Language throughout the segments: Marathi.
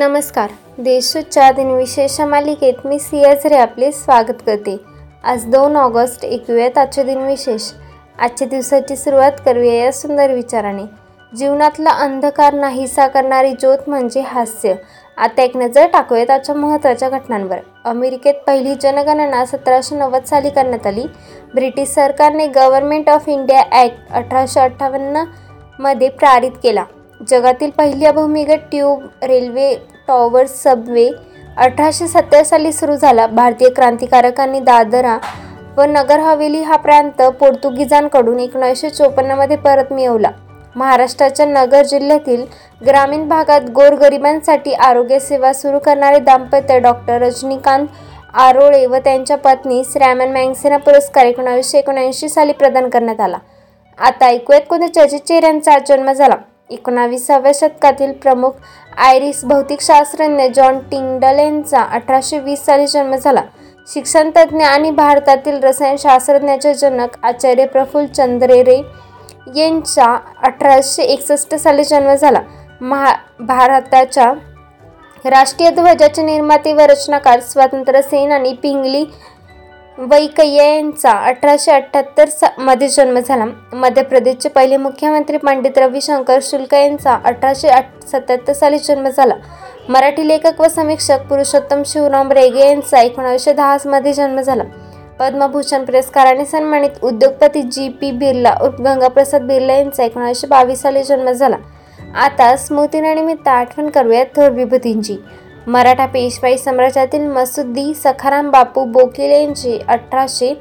नमस्कार. देशूच्या दिनविशेष मालिकेत मी सियाझरे आपले स्वागत करते. आज दोन ऑगस्ट ऐकूयात आजचे दिनविशेष. आजच्या दिवसाची सुरुवात करूया या सुंदर विचाराने. जीवनातला अंधकार नाहीसा करणारी ज्योत म्हणजे हास्य. आता एक नजर टाकूयात आजच्या महत्त्वाच्या घटनांवर. अमेरिकेत पहिली जनगणना सतराशे नव्वद साली करण्यात आली. ब्रिटिश सरकारने गव्हर्नमेंट ऑफ इंडिया ॲक्ट अठराशे अठ्ठावन्नमध्ये पारित केला. जगातील पहिल्या भूमिगत ट्यूब रेल्वे टॉवर सबवे अठराशे सत्तर साली सुरू झाला. भारतीय क्रांतिकारकांनी दादरा व नगर हवेली हा प्रांत पोर्तुगीजांकडून एकोणीसशे चोपन्नमध्ये परत मिळवला. महाराष्ट्राच्या नगर जिल्ह्यातील ग्रामीण भागात गोरगरिबांसाठी आरोग्यसेवा सुरू करणारे दाम्पत्य डॉक्टर रजनीकांत आरोळे व त्यांच्या पत्नी श्रॅमन मँगसेना पुरस्कार एकोणावीसशे एकोणऐंशी साली प्रदान करण्यात आला. आता ऐकूयात कोणत्या चर्चित चेहऱ्यांचा जन्म झाला. एकोणाविसाव्या शतकातील प्रमुख आयरिश भौतिकशास्त्रज्ञ जॉन टिंगडल यांचा अठराशे वीस साली जन्म झाला. शिक्षणतज्ज्ञ आणि भारतातील रसायनशास्त्रज्ञाचे जनक आचार्य प्रफुल्ल चंद्रेरे यांचा अठराशे एकसष्ट साली जन्म झाला. महा भारताच्या राष्ट्रीय ध्वजाचे निर्माते व रचनाकार स्वातंत्र्य सेनानी पिंगली वैकय्या यांचा अठराशे अठ्ठ्याहत्तर सा मध्ये जन्म झाला. मध्य प्रदेशचे पहिले मुख्यमंत्री पंडित रविशंकर शुल्क यांचा अठराशे आठ सत्याहत्तर साली जन्म झाला. मराठी लेखक व समीक्षक पुरुषोत्तम शिवराम रेगे यांचा एकोणीसशे दहामध्ये जन्म झाला. पद्मभूषण पुरस्काराने सन्मानित उद्योगपती जी पी बिर्ला उर्फ गंगाप्रसाद बिर्ला यांचा एकोणीसशे बावीस साली जन्म झाला. आता स्मृतीनिमित्त आठवण करूयात थोर विभूतींची. मराठा पेशवाई साम्राज्यातील मसुद्दी सखाराम बापू बोकिले यांचे अठराशे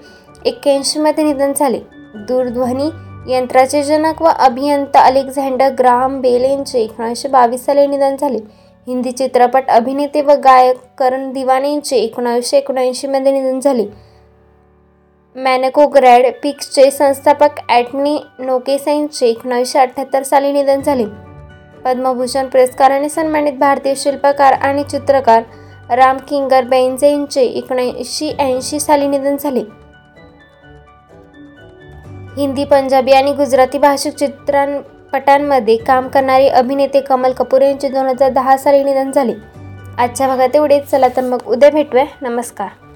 एक्क्याऐंशीमध्ये निधन झाले. दूरध्वनी यंत्राचे जनक व अभियंता अलेक्झांडर ग्राहम बेल यांचे एकोणीसशे बावीस साली निधन झाले. हिंदी चित्रपट अभिनेते व गायक करण दिवाने यांचे एकोणावीसशे एकोणऐंशीमध्ये निधन झाले. मॅनको ग्रॅड पिक्सचे संस्थापक ॲटनी नोकेसा यांचे एकोणावीसशे अठ्ठ्याहत्तर साली निधन झाले. पद्मभूषण पुरस्काराने सन्मानित भारतीय शिल्पकार आणि चित्रकार राम किंगर बेंजे यांचे एकोणीसशे ऐंशी साली निधन झाले. हिंदी पंजाबी आणि गुजराती भाषिक चित्रपटांमध्ये काम करणारे अभिनेते कमल कपूर यांचे दोन हजार दहा साली निधन झाले. आजच्या भागात एवढेच. चला तर मग उद्या भेटूया. नमस्कार.